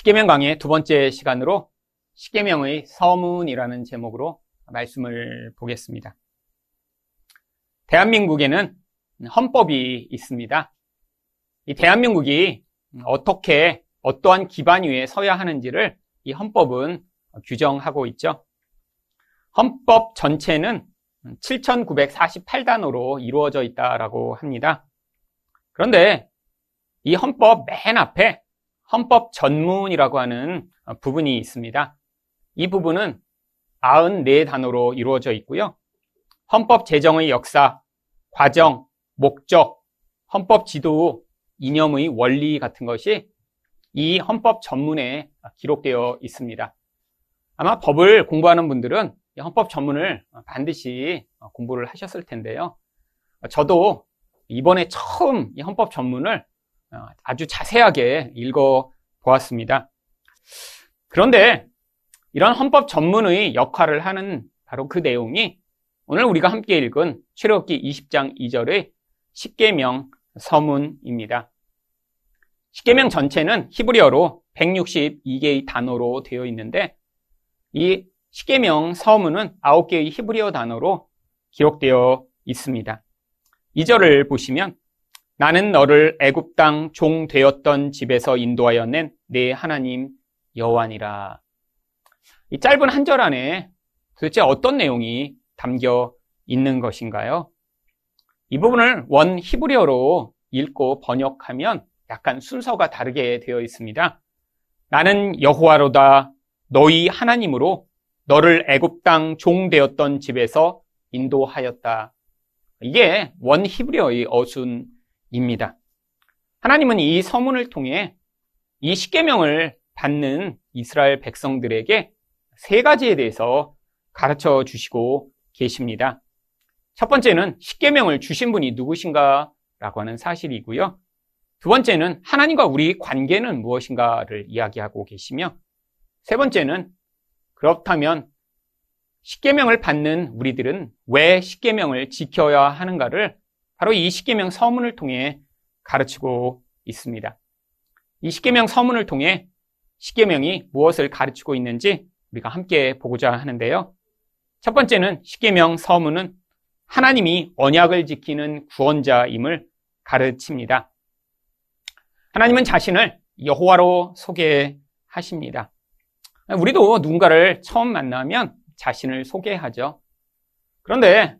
십계명 강의 두 번째 시간으로 십계명의 서문이라는 제목으로 말씀을 보겠습니다. 대한민국에는 헌법이 있습니다. 이 대한민국이 어떻게 어떠한 기반 위에 서야 하는지를 이 헌법은 규정하고 있죠. 헌법 전체는 7,948단어로 이루어져 있다라고 합니다. 그런데 이 헌법 맨 앞에 헌법 전문이라고 하는 부분이 있습니다. 이 부분은 94단어로 이루어져 있고요. 헌법 제정의 역사, 과정, 목적, 헌법 지도, 이념의 원리 같은 것이 이 헌법 전문에 기록되어 있습니다. 아마 법을 공부하는 분들은 헌법 전문을 반드시 공부를 하셨을 텐데요. 저도 이번에 처음 이 헌법 전문을 아주 자세하게 읽어 보았습니다. 그런데 이런 헌법 전문의 역할을 하는 바로 그 내용이 오늘 우리가 함께 읽은 출애굽기 20장 2절의 십계명 서문입니다. 십계명 전체는 히브리어로 162개의 단어로 되어 있는데 이 십계명 서문은 9개의 히브리어 단어로 기록되어 있습니다. 2절을 보시면 나는 너를 애굽 땅 종 되었던 집에서 인도하여 낸 내 하나님 여호와니라. 이 짧은 한 절 안에 도대체 어떤 내용이 담겨 있는 것인가요? 이 부분을 원 히브리어로 읽고 번역하면 약간 순서가 다르게 되어 있습니다. 나는 여호와로다 너희 하나님으로 너를 애굽 땅 종 되었던 집에서 인도하였다. 이게 원 히브리어의 어순 입니다. 하나님은 이 서문을 통해 이 십계명을 받는 이스라엘 백성들에게 세 가지에 대해서 가르쳐 주시고 계십니다. 첫 번째는 십계명을 주신 분이 누구신가라고 하는 사실이고요. 두 번째는 하나님과 우리 관계는 무엇인가를 이야기하고 계시며 세 번째는 그렇다면 십계명을 받는 우리들은 왜 십계명을 지켜야 하는가를 바로 이 십계명 서문을 통해 가르치고 있습니다. 이 십계명 서문을 통해 십계명이 무엇을 가르치고 있는지 우리가 함께 보고자 하는데요. 첫 번째는 십계명 서문은 하나님이 언약을 지키는 구원자임을 가르칩니다. 하나님은 자신을 여호와로 소개하십니다. 우리도 누군가를 처음 만나면 자신을 소개하죠. 그런데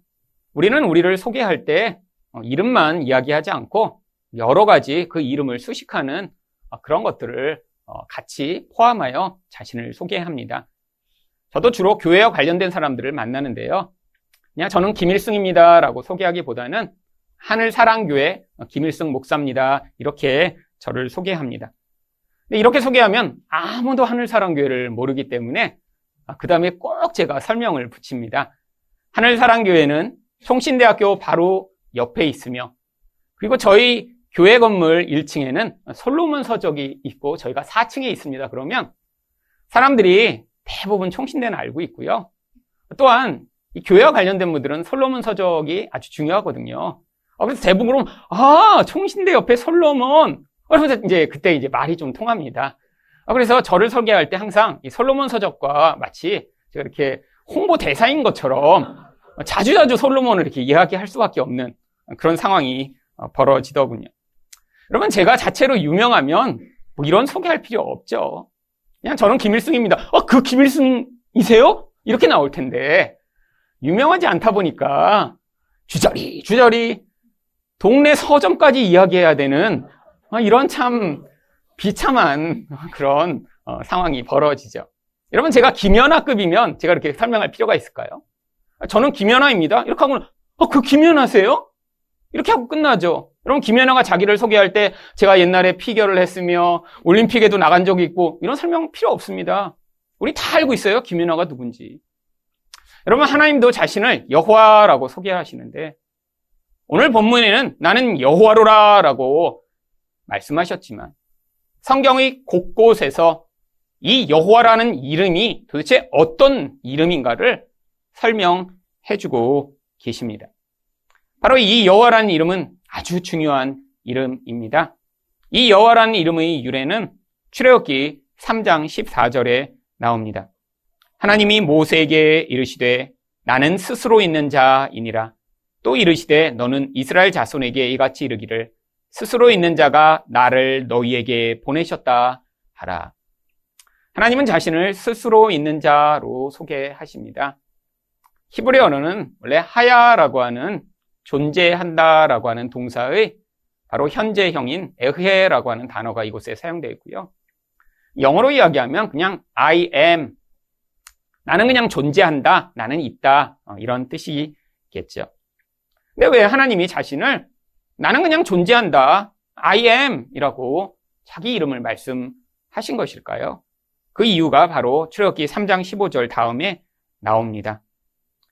우리는 우리를 소개할 때 이름만 이야기하지 않고 여러 가지 그 이름을 수식하는 그런 것들을 같이 포함하여 자신을 소개합니다. 저도 주로 교회와 관련된 사람들을 만나는데요. 그냥 저는 김일승입니다. 라고 소개하기보다는 하늘사랑교회 김일승 목사입니다. 이렇게 저를 소개합니다. 이렇게 소개하면 아무도 하늘사랑교회를 모르기 때문에 그 다음에 꼭 제가 설명을 붙입니다. 하늘사랑교회는 총신대학교 바로 옆에 있으며 그리고 저희 교회 건물 1층에는 솔로몬 서적이 있고 저희가 4층에 있습니다. 그러면 사람들이 대부분 총신대는 알고 있고요. 또한 교회와 관련된 분들은 솔로몬 서적이 아주 중요하거든요. 그래서 대부분 아 총신대 옆에 솔로몬 그래서 이제 그때 이제 말이 좀 통합니다. 그래서 저를 설계할 때 항상 이 솔로몬 서적과 마치 제가 이렇게 홍보 대사인 것처럼 자주자주 솔로몬을 이렇게 이야기할 수밖에 없는 그런 상황이 벌어지더군요. 여러분 제가 자체로 유명하면 뭐 이런 소개할 필요 없죠. 그냥 저는 김일승입니다. 어, 그 김일승이세요? 이렇게 나올 텐데 유명하지 않다 보니까 주저리 주저리 동네 서점까지 이야기해야 되는 어, 이런 참 비참한 그런 어, 상황이 벌어지죠. 여러분 제가 김연아급이면 제가 이렇게 설명할 필요가 있을까요? 저는 김연아입니다. 이렇게 하고는 어, 그 김연아세요? 이렇게 하고 끝나죠. 여러분 김연아가 자기를 소개할 때 제가 옛날에 피겨를 했으며 올림픽에도 나간 적이 있고 이런 설명 필요 없습니다. 우리 다 알고 있어요. 김연아가 누군지. 여러분 하나님도 자신을 여호와라고 소개하시는데 오늘 본문에는 나는 여호와로라라고 말씀하셨지만 성경의 곳곳에서 이 여호와라는 이름이 도대체 어떤 이름인가를 설명해 주고 계십니다. 바로 이 여호와라는 이름은 아주 중요한 이름입니다. 이 여호와라는 이름의 유래는 출애굽기 3장 14절에 나옵니다. 하나님이 모세에게 이르시되 나는 스스로 있는 자이니라. 또 이르시되 너는 이스라엘 자손에게 이같이 이르기를 스스로 있는 자가 나를 너희에게 보내셨다 하라. 하나님은 자신을 스스로 있는 자로 소개하십니다. 히브리 어는 원래 하야라고 하는 존재한다라고 하는 동사의 바로 현재형인 에헤라고 하는 단어가 이곳에 사용되어 있고요. 영어로 이야기하면 그냥 I am 나는 그냥 존재한다, 나는 있다 어, 이런 뜻이겠죠. 근데 왜 하나님이 자신을 나는 그냥 존재한다, I am 이라고 자기 이름을 말씀하신 것일까요? 그 이유가 바로 출애굽기 3장 15절 다음에 나옵니다.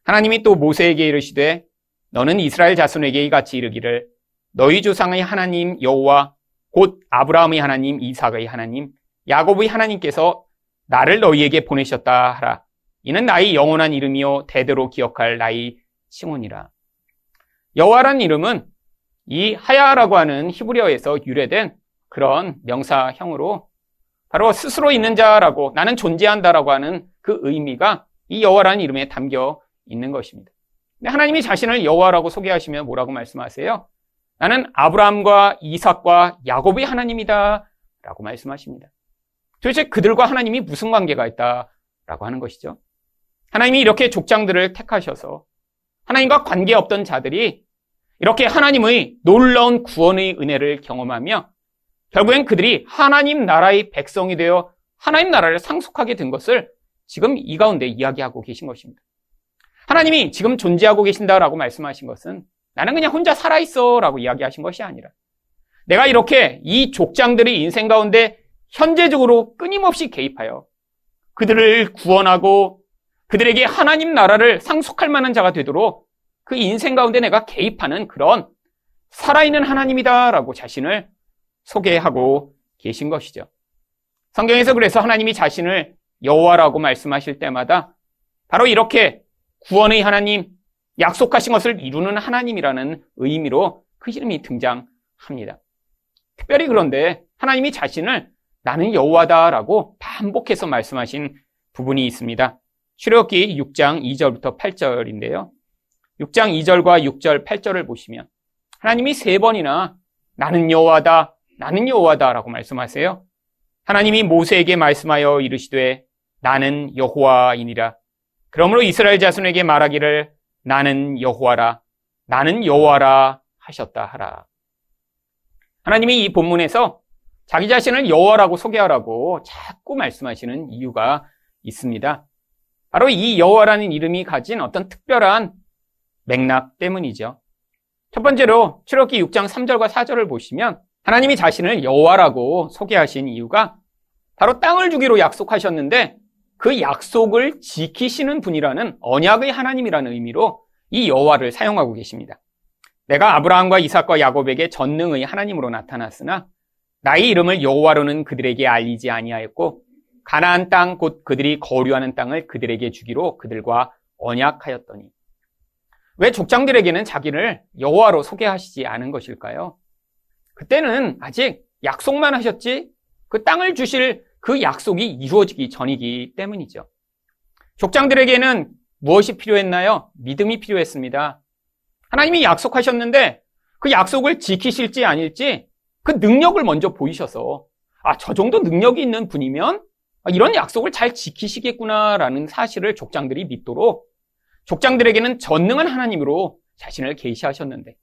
하나님이 또 모세에게 이르시되 너는 이스라엘 자손에게 이같이 이르기를 너희 조상의 하나님 여호와 곧 아브라함의 하나님 이삭의 하나님 야곱의 하나님께서 나를 너희에게 보내셨다 하라. 이는 나의 영원한 이름이요 대대로 기억할 나의 칭혼이라. 여호와란 이름은 이 하야라고 하는 히브리어에서 유래된 그런 명사형으로 바로 스스로 있는 자라고 나는 존재한다라고 하는 그 의미가 이 여호와라는 이름에 담겨 있는 것입니다. 하나님이 자신을 여호와라고 소개하시면 뭐라고 말씀하세요? 나는 아브라함과 이삭과 야곱의 하나님이다 라고 말씀하십니다. 도대체 그들과 하나님이 무슨 관계가 있다 라고 하는 것이죠. 하나님이 이렇게 족장들을 택하셔서 하나님과 관계없던 자들이 이렇게 하나님의 놀라운 구원의 은혜를 경험하며 결국엔 그들이 하나님 나라의 백성이 되어 하나님 나라를 상속하게 된 것을 지금 이 가운데 이야기하고 계신 것입니다. 하나님이 지금 존재하고 계신다라고 말씀하신 것은 나는 그냥 혼자 살아있어 라고 이야기하신 것이 아니라 내가 이렇게 이 족장들의 인생 가운데 현재적으로 끊임없이 개입하여 그들을 구원하고 그들에게 하나님 나라를 상속할 만한 자가 되도록 그 인생 가운데 내가 개입하는 그런 살아있는 하나님이다라고 자신을 소개하고 계신 것이죠. 성경에서 그래서 하나님이 자신을 여호와라고 말씀하실 때마다 바로 이렇게 구원의 하나님, 약속하신 것을 이루는 하나님이라는 의미로 그 이름이 등장합니다. 특별히 그런데 하나님이 자신을 나는 여호와다라고 반복해서 말씀하신 부분이 있습니다. 출애굽기 6장 2절부터 8절인데요. 6장 2절과 6절 8절을 보시면 하나님이 세 번이나 나는 여호와다, 나는 여호와다라고 말씀하세요. 하나님이 모세에게 말씀하여 이르시되 나는 여호와이니라. 그러므로 이스라엘 자손에게 말하기를 나는 여호와라, 나는 여호와라 하셨다 하라. 하나님이 이 본문에서 자기 자신을 여호와라고 소개하라고 자꾸 말씀하시는 이유가 있습니다. 바로 이 여호와라는 이름이 가진 어떤 특별한 맥락 때문이죠. 첫 번째로 출애굽기 6장 3절과 4절을 보시면 하나님이 자신을 여호와라고 소개하신 이유가 바로 땅을 주기로 약속하셨는데 그 약속을 지키시는 분이라는 언약의 하나님이라는 의미로 이 여호와를 사용하고 계십니다. 내가 아브라함과 이삭과 야곱에게 전능의 하나님으로 나타났으나 나의 이름을 여호와로는 그들에게 알리지 아니하였고 가나안 땅 곧 그들이 거류하는 땅을 그들에게 주기로 그들과 언약하였더니 왜 족장들에게는 자기를 여호와로 소개하시지 않은 것일까요? 그때는 아직 약속만 하셨지 그 땅을 주실 그 약속이 이루어지기 전이기 때문이죠. 족장들에게는 무엇이 필요했나요? 믿음이 필요했습니다. 하나님이 약속하셨는데 그 약속을 지키실지 아닐지 그 능력을 먼저 보이셔서 아, 저 정도 능력이 있는 분이면 이런 약속을 잘 지키시겠구나라는 사실을 족장들이 믿도록 족장들에게는 전능한 하나님으로 자신을 계시하셨는데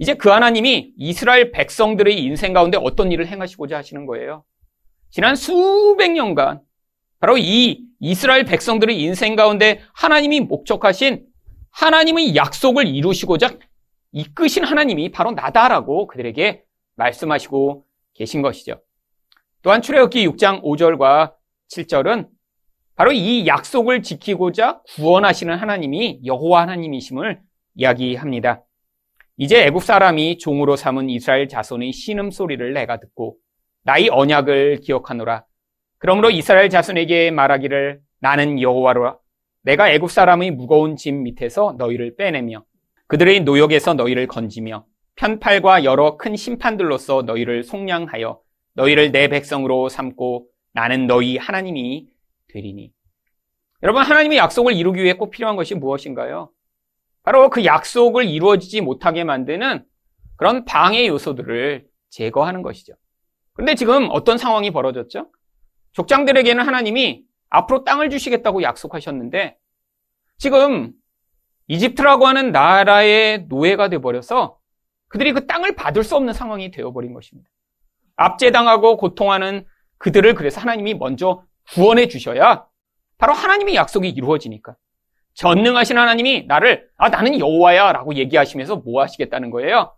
이제 그 하나님이 이스라엘 백성들의 인생 가운데 어떤 일을 행하시고자 하시는 거예요? 지난 수백 년간 바로 이 이스라엘 백성들의 인생 가운데 하나님이 목적하신 하나님의 약속을 이루시고자 이끄신 하나님이 바로 나다라고 그들에게 말씀하시고 계신 것이죠. 또한 출애굽기 6장 5절과 7절은 바로 이 약속을 지키고자 구원하시는 하나님이 여호와 하나님이심을 이야기합니다. 이제 애굽 사람이 종으로 삼은 이스라엘 자손의 신음 소리를 내가 듣고 나의 언약을 기억하노라. 그러므로 이스라엘 자손에게 말하기를 나는 여호와로라. 내가 애굽 사람의 무거운 짐 밑에서 너희를 빼내며 그들의 노역에서 너희를 건지며 편팔과 여러 큰 심판들로서 너희를 속량하여 너희를 내 백성으로 삼고 나는 너희 하나님이 되리니. 여러분, 하나님의 약속을 이루기 위해 꼭 필요한 것이 무엇인가요? 바로 그 약속을 이루어지지 못하게 만드는 그런 방해 요소들을 제거하는 것이죠. 그런데 지금 어떤 상황이 벌어졌죠? 족장들에게는 하나님이 앞으로 땅을 주시겠다고 약속하셨는데 지금 이집트라고 하는 나라의 노예가 되어버려서 그들이 그 땅을 받을 수 없는 상황이 되어버린 것입니다. 압제당하고 고통하는 그들을 그래서 하나님이 먼저 구원해 주셔야 바로 하나님의 약속이 이루어지니까. 전능하신 하나님이 나를 아 나는 여호와야 라고 얘기하시면서 뭐 하시겠다는 거예요?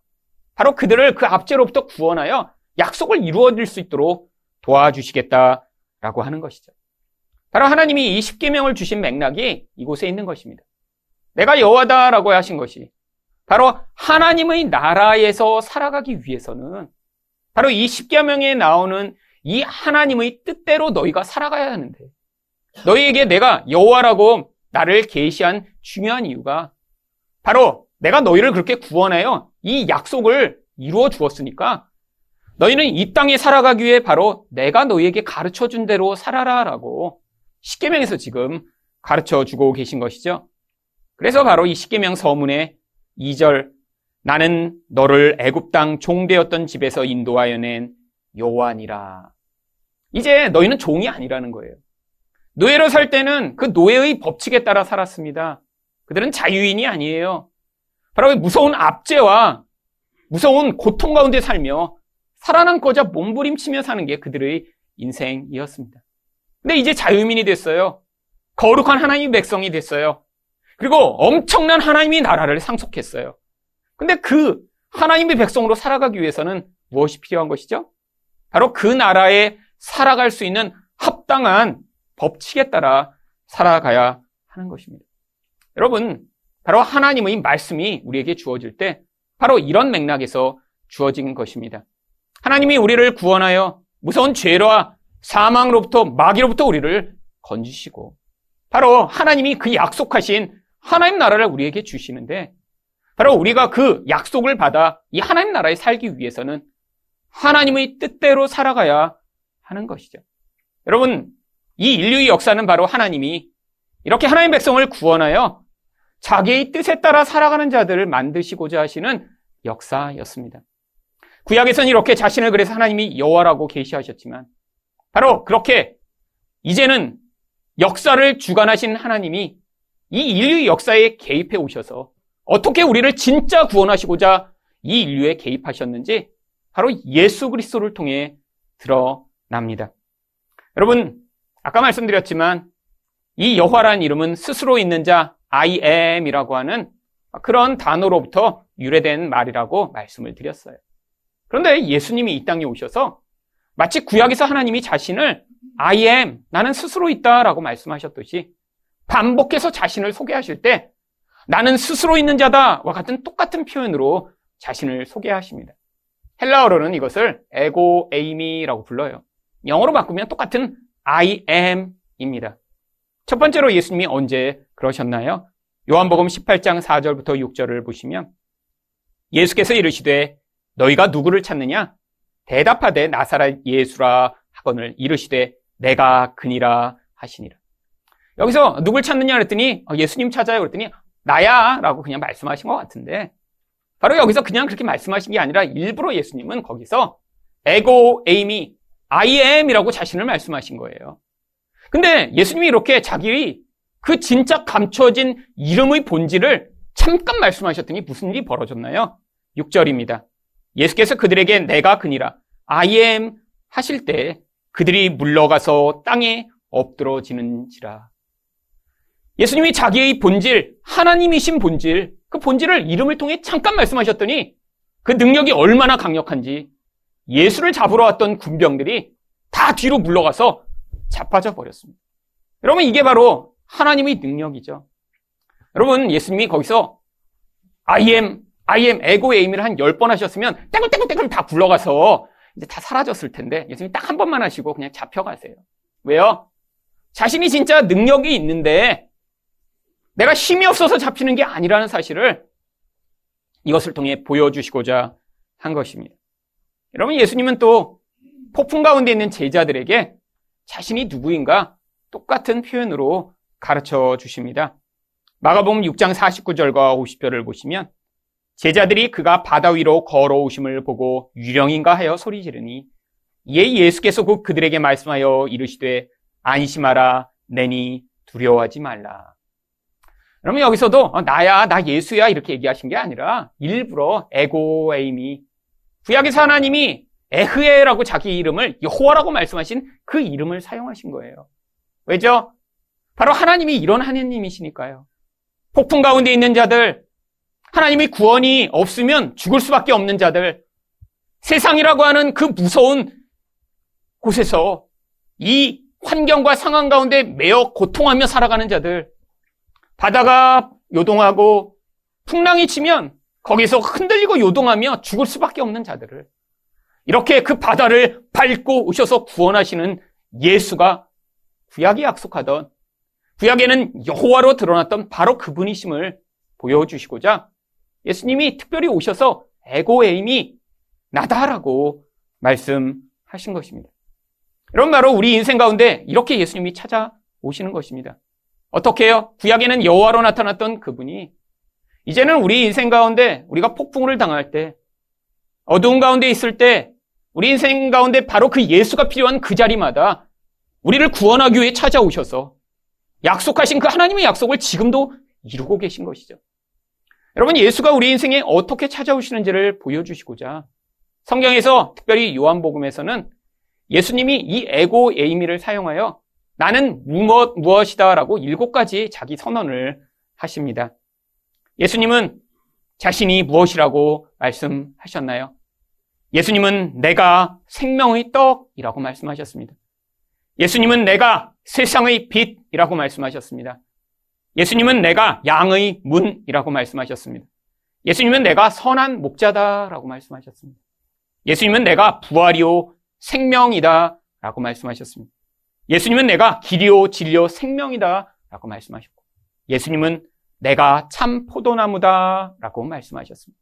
바로 그들을 그 압제로부터 구원하여 약속을 이루어질 수 있도록 도와주시겠다라고 하는 것이죠. 바로 하나님이 이 십계명을 주신 맥락이 이곳에 있는 것입니다. 내가 여호와다라고 하신 것이 바로 하나님의 나라에서 살아가기 위해서는 바로 이 십계명에 나오는 이 하나님의 뜻대로 너희가 살아가야 하는데 너희에게 내가 여호와라고 나를 계시한 중요한 이유가 바로 내가 너희를 그렇게 구원하여 이 약속을 이루어 주었으니까 너희는 이 땅에 살아가기 위해 바로 내가 너희에게 가르쳐 준 대로 살아라 라고 십계명에서 지금 가르쳐 주고 계신 것이죠. 그래서 바로 이 십계명 서문의 2절 나는 너를 애굽 땅 종되었던 집에서 인도하여 낸 여호와니라. 이제 너희는 종이 아니라는 거예요. 노예로 살 때는 그 노예의 법칙에 따라 살았습니다. 그들은 자유인이 아니에요. 바로 무서운 압제와 무서운 고통 가운데 살며 살아남고자 몸부림치며 사는 게 그들의 인생이었습니다. 근데 이제 자유민이 됐어요. 거룩한 하나님의 백성이 됐어요. 그리고 엄청난 하나님의 나라를 상속했어요. 근데 그 하나님의 백성으로 살아가기 위해서는 무엇이 필요한 것이죠? 바로 그 나라에 살아갈 수 있는 합당한 법칙에 따라 살아가야 하는 것입니다. 여러분, 바로 하나님의 말씀이 우리에게 주어질 때 바로 이런 맥락에서 주어진 것입니다. 하나님이 우리를 구원하여 무서운 죄와 사망으로부터 마귀로부터 우리를 건지시고 바로 하나님이 그 약속하신 하나님 나라를 우리에게 주시는데 바로 우리가 그 약속을 받아 이 하나님 나라에 살기 위해서는 하나님의 뜻대로 살아가야 하는 것이죠. 여러분, 이 인류의 역사는 바로 하나님이 이렇게 하나님 백성을 구원하여 자기의 뜻에 따라 살아가는 자들을 만드시고자 하시는 역사였습니다. 구약에서는 이렇게 자신을 그래서 하나님이 여호와라고 계시하셨지만 바로 그렇게 이제는 역사를 주관하신 하나님이 이 인류의 역사에 개입해 오셔서 어떻게 우리를 진짜 구원하시고자 이 인류에 개입하셨는지 바로 예수 그리스도를 통해 드러납니다. 여러분 아까 말씀드렸지만 이 여호와라는 이름은 스스로 있는 자 I am이라고 하는 그런 단어로부터 유래된 말이라고 말씀을 드렸어요. 그런데 예수님이 이 땅에 오셔서 마치 구약에서 하나님이 자신을 I am, 나는 스스로 있다 라고 말씀하셨듯이 반복해서 자신을 소개하실 때 나는 스스로 있는 자다와 같은 똑같은 표현으로 자신을 소개하십니다. 헬라어로는 이것을 에고 에이미라고 불러요. 영어로 바꾸면 똑같은 I am입니다. 첫 번째로 예수님이 언제 그러셨나요? 요한복음 18장 4절부터 6절을 보시면 예수께서 이르시되 너희가 누구를 찾느냐? 대답하되 나사렛 예수라 하거늘 이르시되 내가 그니라 하시니라. 여기서 누굴 찾느냐 그랬더니 어, 예수님 찾아요 그랬더니 나야 라고 그냥 말씀하신 것 같은데 바로 여기서 그냥 그렇게 말씀하신 게 아니라 일부러 예수님은 거기서 에고 에이미 I am이라고 자신을 말씀하신 거예요. 근데 예수님이 이렇게 자기의 그 진짜 감춰진 이름의 본질을 잠깐 말씀하셨더니 무슨 일이 벌어졌나요? 6절입니다. 예수께서 그들에게 내가 그니라 I am 하실 때 그들이 물러가서 땅에 엎드러지는지라. 예수님이 자기의 본질, 하나님이신 본질, 그 본질을 이름을 통해 잠깐 말씀하셨더니 그 능력이 얼마나 강력한지 예수를 잡으러 왔던 군병들이 다 뒤로 물러가서 자빠져 버렸습니다. 여러분, 이게 바로 하나님의 능력이죠. 여러분, 예수님이 거기서 I am, I am, 에고 에임을 한열번 하셨으면 떼굴떼굴떼굴 다 굴러가서 이제 다 사라졌을 텐데 예수님이 딱한 번만 하시고 그냥 잡혀가세요. 왜요? 자신이 진짜 능력이 있는데 내가 힘이 없어서 잡히는 게 아니라는 사실을 이것을 통해 보여주시고자 한 것입니다. 여러분, 예수님은 또 폭풍 가운데 있는 제자들에게 자신이 누구인가 똑같은 표현으로 가르쳐 주십니다. 마가복음 6장 49절과 50절을 보시면 제자들이 그가 바다 위로 걸어오심을 보고 유령인가 하여 소리 지르니 이에 예수께서 곧 그들에게 말씀하여 이르시되 안심하라 내니 두려워하지 말라. 그러면 여기서도 어, 나야 나 예수야 이렇게 얘기하신 게 아니라 일부러 에고에임이 구약에서 하나님이 에흐에라고 자기 이름을 여호와라고 말씀하신 그 이름을 사용하신 거예요. 왜죠? 바로 하나님이 이런 하나님이시니까요. 폭풍 가운데 있는 자들, 하나님의 구원이 없으면 죽을 수밖에 없는 자들, 세상이라고 하는 그 무서운 곳에서 이 환경과 상황 가운데 매어 고통하며 살아가는 자들, 바다가 요동하고 풍랑이 치면 거기서 흔들리고 요동하며 죽을 수밖에 없는 자들을 이렇게 그 바다를 밟고 오셔서 구원하시는 예수가 구약이 약속하던 구약에는 여호와로 드러났던 바로 그분이심을 보여주시고자 예수님이 특별히 오셔서 에고에임이 나다라고 말씀하신 것입니다. 이런 바로 우리 인생 가운데 이렇게 예수님이 찾아오시는 것입니다. 어떻게 해요? 구약에는 여호와로 나타났던 그분이 이제는 우리 인생 가운데 우리가 폭풍을 당할 때 어두운 가운데 있을 때 우리 인생 가운데 바로 그 예수가 필요한 그 자리마다 우리를 구원하기 위해 찾아오셔서 약속하신 그 하나님의 약속을 지금도 이루고 계신 것이죠. 여러분, 예수가 우리 인생에 어떻게 찾아오시는지를 보여주시고자 성경에서 특별히 요한복음에서는 예수님이 이 에고 에이미를 사용하여 나는 무엇, 무엇이다라고 일곱 가지 자기 선언을 하십니다. 예수님은 자신이 무엇이라고 말씀하셨나요? 예수님은 내가 생명의 떡이라고 말씀하셨습니다. 예수님은 내가 세상의 빛이라고 말씀하셨습니다. 예수님은 내가 양의 문이라고 말씀하셨습니다. 예수님은 내가 선한 목자다라고 말씀하셨습니다. 예수님은 내가 부활이요 생명이다라고 말씀하셨습니다. 예수님은 내가 길이요 진리요 생명이다라고 말씀하셨고 예수님은 내가 참 포도나무다라고 말씀하셨습니다.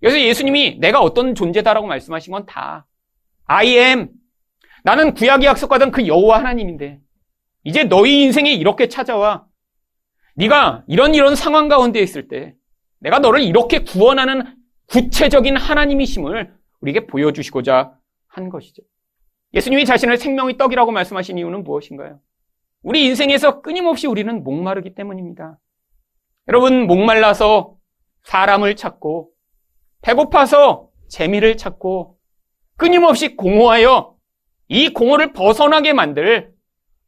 그래서 예수님이 내가 어떤 존재다라고 말씀하신 건 다 I am 나는 구약이 약속하던 그 여호와 하나님인데 이제 너희 인생에 이렇게 찾아와 네가 이런 이런 상황 가운데 있을 때 내가 너를 이렇게 구원하는 구체적인 하나님이심을 우리에게 보여주시고자 한 것이죠. 예수님이 자신을 생명의 떡이라고 말씀하신 이유는 무엇인가요? 우리 인생에서 끊임없이 우리는 목마르기 때문입니다. 여러분, 목말라서 사람을 찾고, 배고파서 재미를 찾고, 끊임없이 공허하여 이 공허를 벗어나게 만들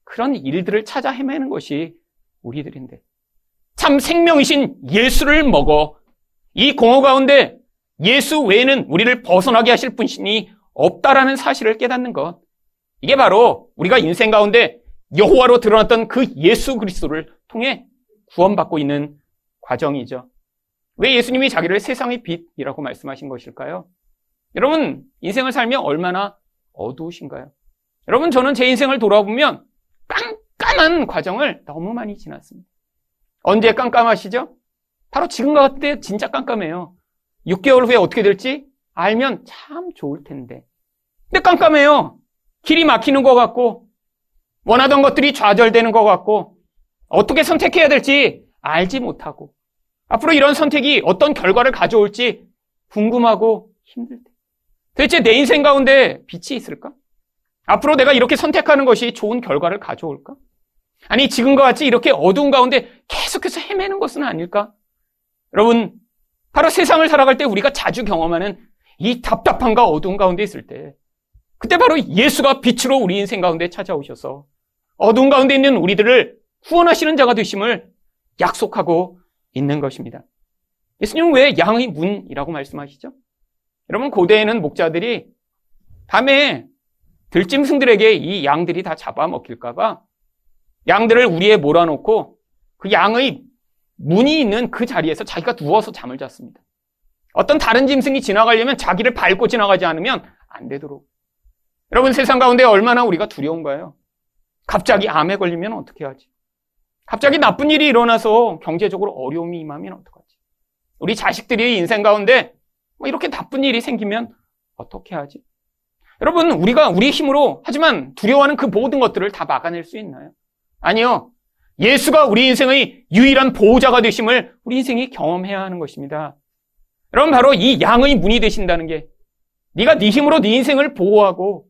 그런 일들을 찾아 헤매는 것이 우리들인데, 참 생명이신 예수를 먹어 이 공허 가운데 예수 외에는 우리를 벗어나게 하실 분신이 없다라는 사실을 깨닫는 것. 이게 바로 우리가 인생 가운데 여호와로 드러났던 그 예수 그리스도를 통해 구원받고 있는 과정이죠. 왜 예수님이 자기를 세상의 빛이라고 말씀하신 것일까요? 여러분, 인생을 살며 얼마나 어두우신가요? 여러분, 저는 제 인생을 돌아보면 깜깜한 과정을 너무 많이 지났습니다. 언제 깜깜하시죠? 바로 지금 같은 진짜 깜깜해요. 6개월 후에 어떻게 될지 알면 참 좋을 텐데. 근데 깜깜해요. 길이 막히는 것 같고, 원하던 것들이 좌절되는 것 같고, 어떻게 선택해야 될지 알지 못하고, 앞으로 이런 선택이 어떤 결과를 가져올지 궁금하고 힘들 때. 도대체 내 인생 가운데 빛이 있을까? 앞으로 내가 이렇게 선택하는 것이 좋은 결과를 가져올까? 아니, 지금과 같이 이렇게 어두운 가운데 계속해서 헤매는 것은 아닐까? 여러분, 바로 세상을 살아갈 때 우리가 자주 경험하는 이 답답함과 어두운 가운데 있을 때, 그때 바로 예수가 빛으로 우리 인생 가운데 찾아오셔서 어두운 가운데 있는 우리들을 후원하시는 자가 되심을 약속하고 있는 것입니다. 예수님은 왜 양의 문이라고 말씀하시죠? 여러분, 고대에는 목자들이 밤에 들짐승들에게 이 양들이 다 잡아먹힐까봐 양들을 우리에 몰아놓고 그 양의 문이 있는 그 자리에서 자기가 누워서 잠을 잤습니다. 어떤 다른 짐승이 지나가려면 자기를 밟고 지나가지 않으면 안 되도록. 여러분 세상 가운데 얼마나 우리가 두려운가요? 갑자기 암에 걸리면 어떻게 하지? 갑자기 나쁜 일이 일어나서 경제적으로 어려움이 임하면 어떡하지? 우리 자식들이 인생 가운데 뭐 이렇게 나쁜 일이 생기면 어떻게 하지? 여러분, 우리가 우리 힘으로 하지만 두려워하는 그 모든 것들을 다 막아낼 수 있나요? 아니요. 예수가 우리 인생의 유일한 보호자가 되심을 우리 인생이 경험해야 하는 것입니다. 여러분 바로 이 양의 문이 되신다는 게 네가 네 힘으로 네 인생을 보호하고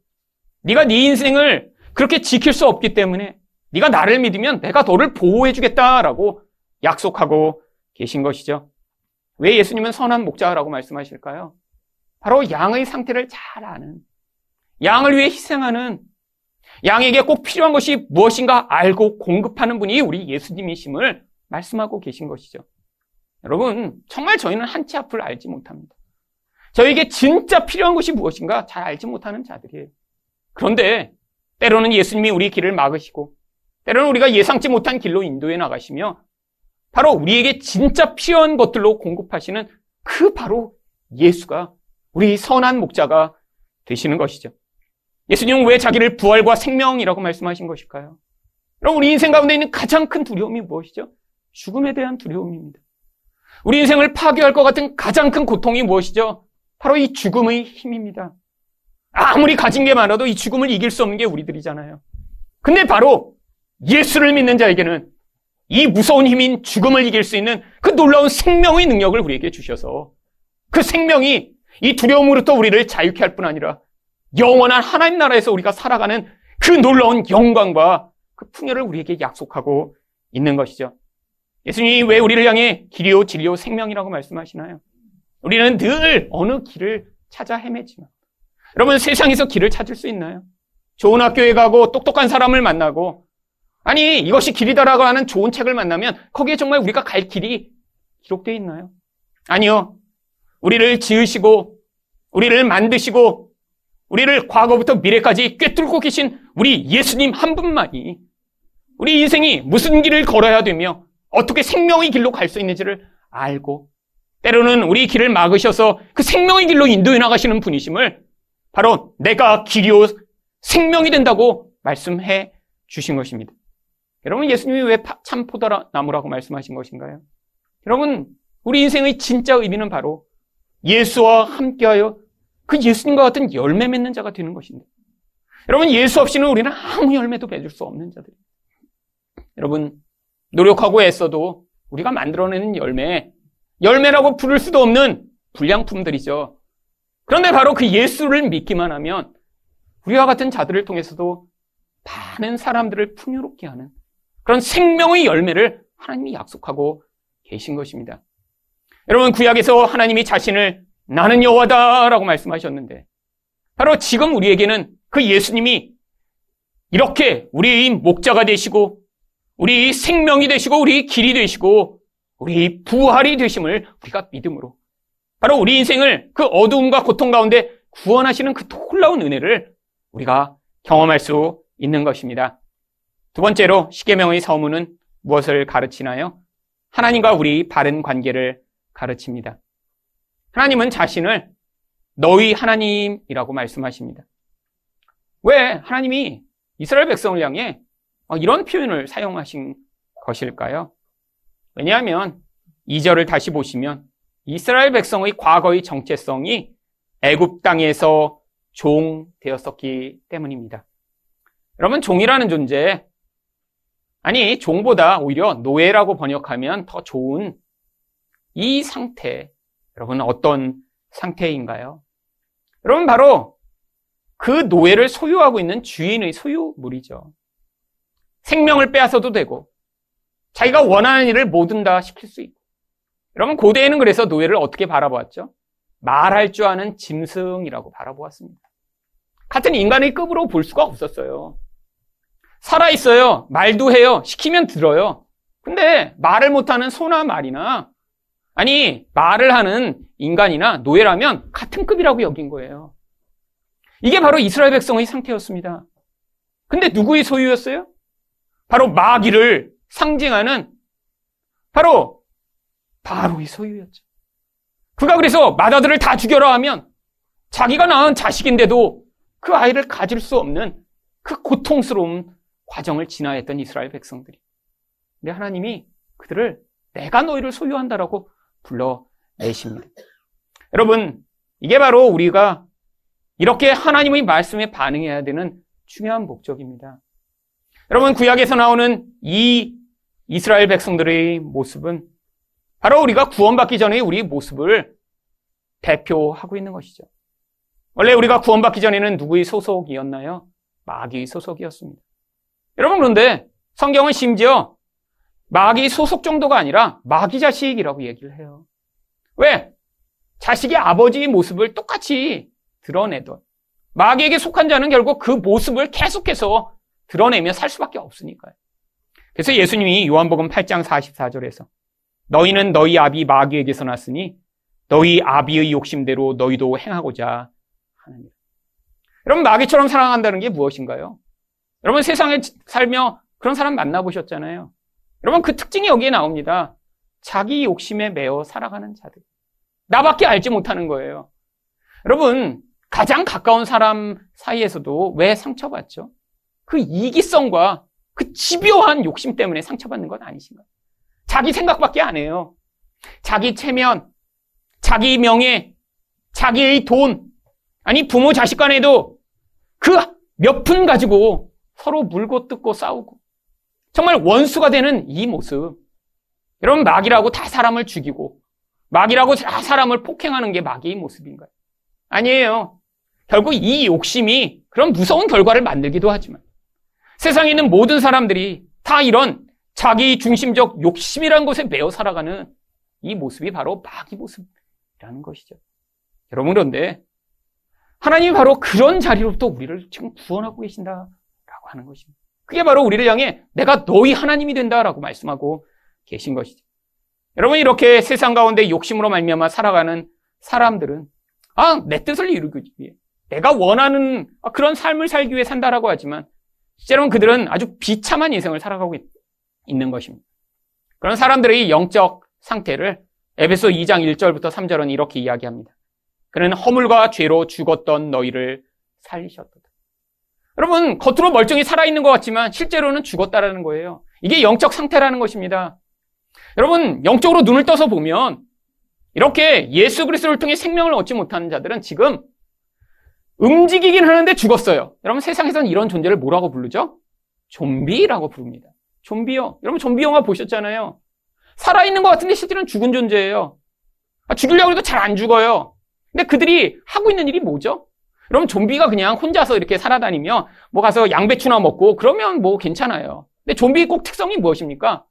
네가 네 인생을 그렇게 지킬 수 없기 때문에 네가 나를 믿으면 내가 너를 보호해 주겠다라고 약속하고 계신 것이죠. 왜 예수님은 선한 목자라고 말씀하실까요? 바로 양의 상태를 잘 아는 양을 위해 희생하는 양에게 꼭 필요한 것이 무엇인가 알고 공급하는 분이 우리 예수님이심을 말씀하고 계신 것이죠. 여러분, 정말 저희는 한 치 앞을 알지 못합니다. 저에게 진짜 필요한 것이 무엇인가 잘 알지 못하는 자들이에요. 그런데 때로는 예수님이 우리 길을 막으시고 때로는 우리가 예상치 못한 길로 인도해 나가시며 바로 우리에게 진짜 필요한 것들로 공급하시는 그 바로 예수가 우리 선한 목자가 되시는 것이죠. 예수님은 왜 자기를 부활과 생명이라고 말씀하신 것일까요? 그럼 우리 인생 가운데 있는 가장 큰 두려움이 무엇이죠? 죽음에 대한 두려움입니다. 우리 인생을 파괴할 것 같은 가장 큰 고통이 무엇이죠? 바로 이 죽음의 힘입니다. 아무리 가진 게 많아도 이 죽음을 이길 수 없는 게 우리들이잖아요. 근데 바로 예수를 믿는 자에게는 이 무서운 힘인 죽음을 이길 수 있는 그 놀라운 생명의 능력을 우리에게 주셔서 그 생명이 이 두려움으로부터 우리를 자유케 할 뿐 아니라 영원한 하나님 나라에서 우리가 살아가는 그 놀라운 영광과 그 풍요를 우리에게 약속하고 있는 것이죠. 예수님이 왜 우리를 향해 길이요, 진리요, 생명이라고 말씀하시나요? 우리는 늘 어느 길을 찾아 헤매지만. 여러분, 세상에서 길을 찾을 수 있나요? 좋은 학교에 가고 똑똑한 사람을 만나고, 아니, 이것이 길이다라고 하는 좋은 책을 만나면 거기에 정말 우리가 갈 길이 기록되어 있나요? 아니요. 우리를 지으시고, 우리를 만드시고, 우리를 과거부터 미래까지 꿰뚫고 계신 우리 예수님 한 분만이 우리 인생이 무슨 길을 걸어야 되며 어떻게 생명의 길로 갈 수 있는지를 알고 때로는 우리 길을 막으셔서 그 생명의 길로 인도해 나가시는 분이심을 바로 내가 길이요 생명이 된다고 말씀해 주신 것입니다. 여러분 예수님이 왜 참 포도나무라고 말씀하신 것인가요? 여러분 우리 인생의 진짜 의미는 바로 예수와 함께하여 그 예수님과 같은 열매 맺는 자가 되는 것입니다. 여러분 예수 없이는 우리는 아무 열매도 맺을 수 없는 자들. 여러분 노력하고 애써도 우리가 만들어내는 열매, 열매라고 부를 수도 없는 불량품들이죠. 그런데 바로 그 예수를 믿기만 하면 우리와 같은 자들을 통해서도 많은 사람들을 풍요롭게 하는 그런 생명의 열매를 하나님이 약속하고 계신 것입니다. 여러분 구약에서 하나님이 자신을 나는 여호와다라고 말씀하셨는데 바로 지금 우리에게는 그 예수님이 이렇게 우리의 목자가 되시고 우리 생명이 되시고 우리 길이 되시고 우리 부활이 되심을 우리가 믿음으로 바로 우리 인생을 그 어두움과 고통 가운데 구원하시는 그 놀라운 은혜를 우리가 경험할 수 있는 것입니다. 두 번째로 십계명의 서문은 무엇을 가르치나요? 하나님과 우리 바른 관계를 가르칩니다. 하나님은 자신을 너희 하나님이라고 말씀하십니다. 왜 하나님이 이스라엘 백성을 향해 어, 이런 표현을 사용하신 것일까요? 왜냐하면 2절을 다시 보시면 이스라엘 백성의 과거의 정체성이 애굽 땅에서 종 되었었기 때문입니다. 여러분 종이라는 존재 아니 종보다 오히려 노예라고 번역하면 더 좋은 이 상태 여러분 어떤 상태인가요? 여러분 바로 그 노예를 소유하고 있는 주인의 소유물이죠. 생명을 빼앗아도 되고 자기가 원하는 일을 뭐든 다 시킬 수 있고 여러분 고대에는 그래서 노예를 어떻게 바라보았죠? 말할 줄 아는 짐승이라고 바라보았습니다. 같은 인간의 급으로 볼 수가 없었어요. 살아있어요. 말도 해요. 시키면 들어요. 근데 말을 못하는 소나 말이나 아니, 말을 하는 인간이나 노예라면 같은 급이라고 여긴 거예요. 이게 바로 이스라엘 백성의 상태였습니다. 근데 누구의 소유였어요? 바로 마귀를 상징하는 바로 바로의 소유였죠. 그가 그래서 마다들을 다 죽여라 하면 자기가 낳은 자식인데도 그 아이를 가질 수 없는 그 고통스러운 과정을 지나했던 이스라엘 백성들이. 근데 하나님이 그들을 내가 너희를 소유한다라고 불러내십니다. 여러분, 이게 바로 우리가 이렇게 하나님의 말씀에 반응해야 되는 중요한 목적입니다. 여러분, 구약에서 나오는 이 이스라엘 백성들의 모습은 바로 우리가 구원받기 전에 우리 모습을 대표하고 있는 것이죠. 원래 우리가 구원받기 전에는 누구의 소속이었나요? 마귀의 소속이었습니다. 여러분, 그런데 성경은 심지어 마귀 소속 정도가 아니라 마귀 자식이라고 얘기를 해요. 왜? 자식이 아버지의 모습을 똑같이 드러내던 마귀에게 속한 자는 결국 그 모습을 계속해서 드러내며 살 수밖에 없으니까요. 그래서 예수님이 요한복음 8장 44절에서 너희는 너희 아비 마귀에게서 났으니 너희 아비의 욕심대로 너희도 행하고자 하느니라. 여러분 마귀처럼 사랑한다는 게 무엇인가요? 여러분 세상에 살며 그런 사람 만나보셨잖아요. 여러분 그 특징이 여기에 나옵니다. 자기 욕심에 매어 살아가는 자들. 나밖에 알지 못하는 거예요. 여러분 가장 가까운 사람 사이에서도 왜 상처받죠? 그 이기성과 그 집요한 욕심 때문에 상처받는 건 아니신가요? 자기 생각밖에 안 해요. 자기 체면, 자기 명예, 자기의 돈, 아니 부모 자식 간에도 그 몇 푼 가지고 서로 물고 뜯고 싸우고 정말 원수가 되는 이 모습. 여러분 마귀라고 다 사람을 죽이고 마귀라고 다 사람을 폭행하는 게 마귀의 모습인가요? 아니에요. 결국 이 욕심이 그런 무서운 결과를 만들기도 하지만 세상에 있는 모든 사람들이 다 이런 자기 중심적 욕심이라는 것에 매어 살아가는 이 모습이 바로 마귀 모습이라는 것이죠. 여러분 그런데 하나님이 바로 그런 자리로부터 우리를 지금 구원하고 계신다라고 하는 것입니다. 그게 바로 우리를 향해 내가 너희 하나님이 된다라고 말씀하고 계신 것이죠. 여러분 이렇게 세상 가운데 욕심으로 말미암아 살아가는 사람들은 아, 내 뜻을 이루기 위해 내가 원하는 그런 삶을 살기 위해 산다라고 하지만 실제로는 그들은 아주 비참한 인생을 살아가고 있, 는 것입니다. 그런 사람들의 영적 상태를 에베소 2장 1절부터 3절은 이렇게 이야기합니다. 그는 허물과 죄로 죽었던 너희를 살리셨다. 여러분, 겉으로 멀쩡히 살아있는 것 같지만 실제로는 죽었다라는 거예요. 이게 영적 상태라는 것입니다. 여러분, 영적으로 눈을 떠서 보면 이렇게 예수 그리스도를 통해 생명을 얻지 못하는 자들은 지금 움직이긴 하는데 죽었어요. 여러분 세상에서는 이런 존재를 뭐라고 부르죠? 좀비라고 부릅니다. 좀비요. 여러분 좀비 영화 보셨잖아요. 살아있는 것 같은데 실제로는 죽은 존재예요. 아, 죽이려고 해도 잘 안 죽어요. 근데 그들이 하고 있는 일이 뭐죠? 그럼 좀비가 그냥 혼자서 이렇게 살아다니며 뭐 가서 양배추나 먹고 그러면 뭐 괜찮아요. 근데 좀비 꼭 특성이 무엇입니까?